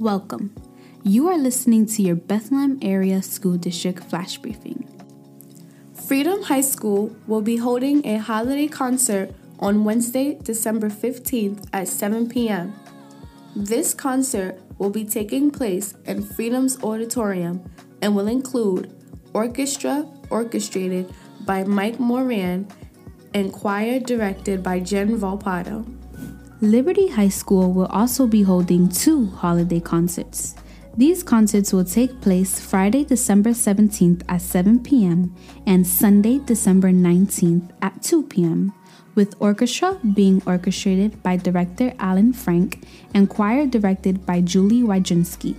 Welcome. You are listening to your Bethlehem Area School District Flash Briefing. Freedom High School will be holding a holiday concert on Wednesday, December 15th at 7 p.m. This concert will be taking place in Freedom's Auditorium and will include orchestra orchestrated by Mike Moran and choir directed by Jen Volpato. Liberty High School will also be holding two holiday concerts. These concerts will take place Friday, December 17th at 7 p.m. and Sunday, December 19th at 2 p.m., with orchestra being orchestrated by director Alan Frank and choir directed by Julie Wydzinski.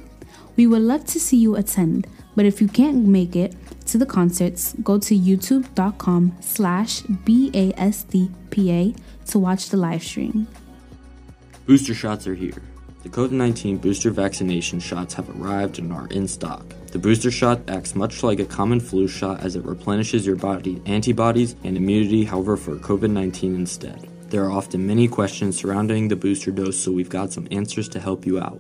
We would love to see you attend, but if you can't make it to the concerts, go to youtube.com slash BASDPA to watch the live stream. Booster shots are here. The COVID 19 booster vaccination shots have arrived and are in stock. The booster shot acts much like a common flu shot as it replenishes your body's antibodies and immunity, however, for COVID 19 instead. There are often many questions surrounding the booster dose, so we've got some answers to help you out.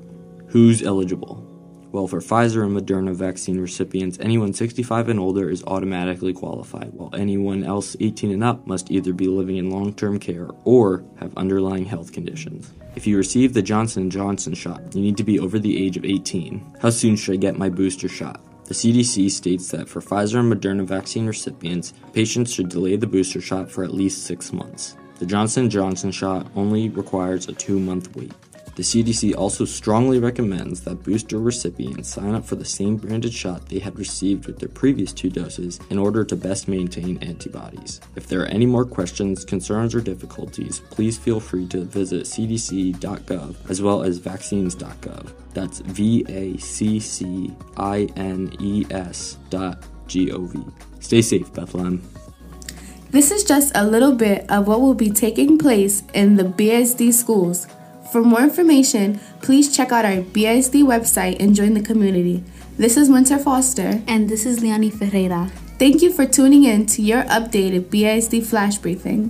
Who's eligible? Well, for Pfizer and Moderna vaccine recipients, anyone 65 and older is automatically qualified, while anyone else 18 and up must either be living in long-term care or have underlying health conditions. If you receive the Johnson & Johnson shot, you need to be over the age of 18. How soon should I get my booster shot? The CDC states that for Pfizer and Moderna vaccine recipients, patients should delay the booster shot for at least 6 months. The Johnson & Johnson shot only requires a 2-month wait. The CDC also strongly recommends that booster recipients sign up for the same branded shot they had received with their previous two doses in order to best maintain antibodies. If there are any more questions, concerns, or difficulties, please feel free to visit cdc.gov as well as vaccines.gov. That's V A C C I N E S dot G O V. Stay safe, Bethlehem. This is just a little bit of what will be taking place in the BSD schools. For more information, please check out our BASD website and join the community. This is Winter Foster. And this is Leonie Ferreira. Thank you for tuning in to your updated BASD Flash Briefing.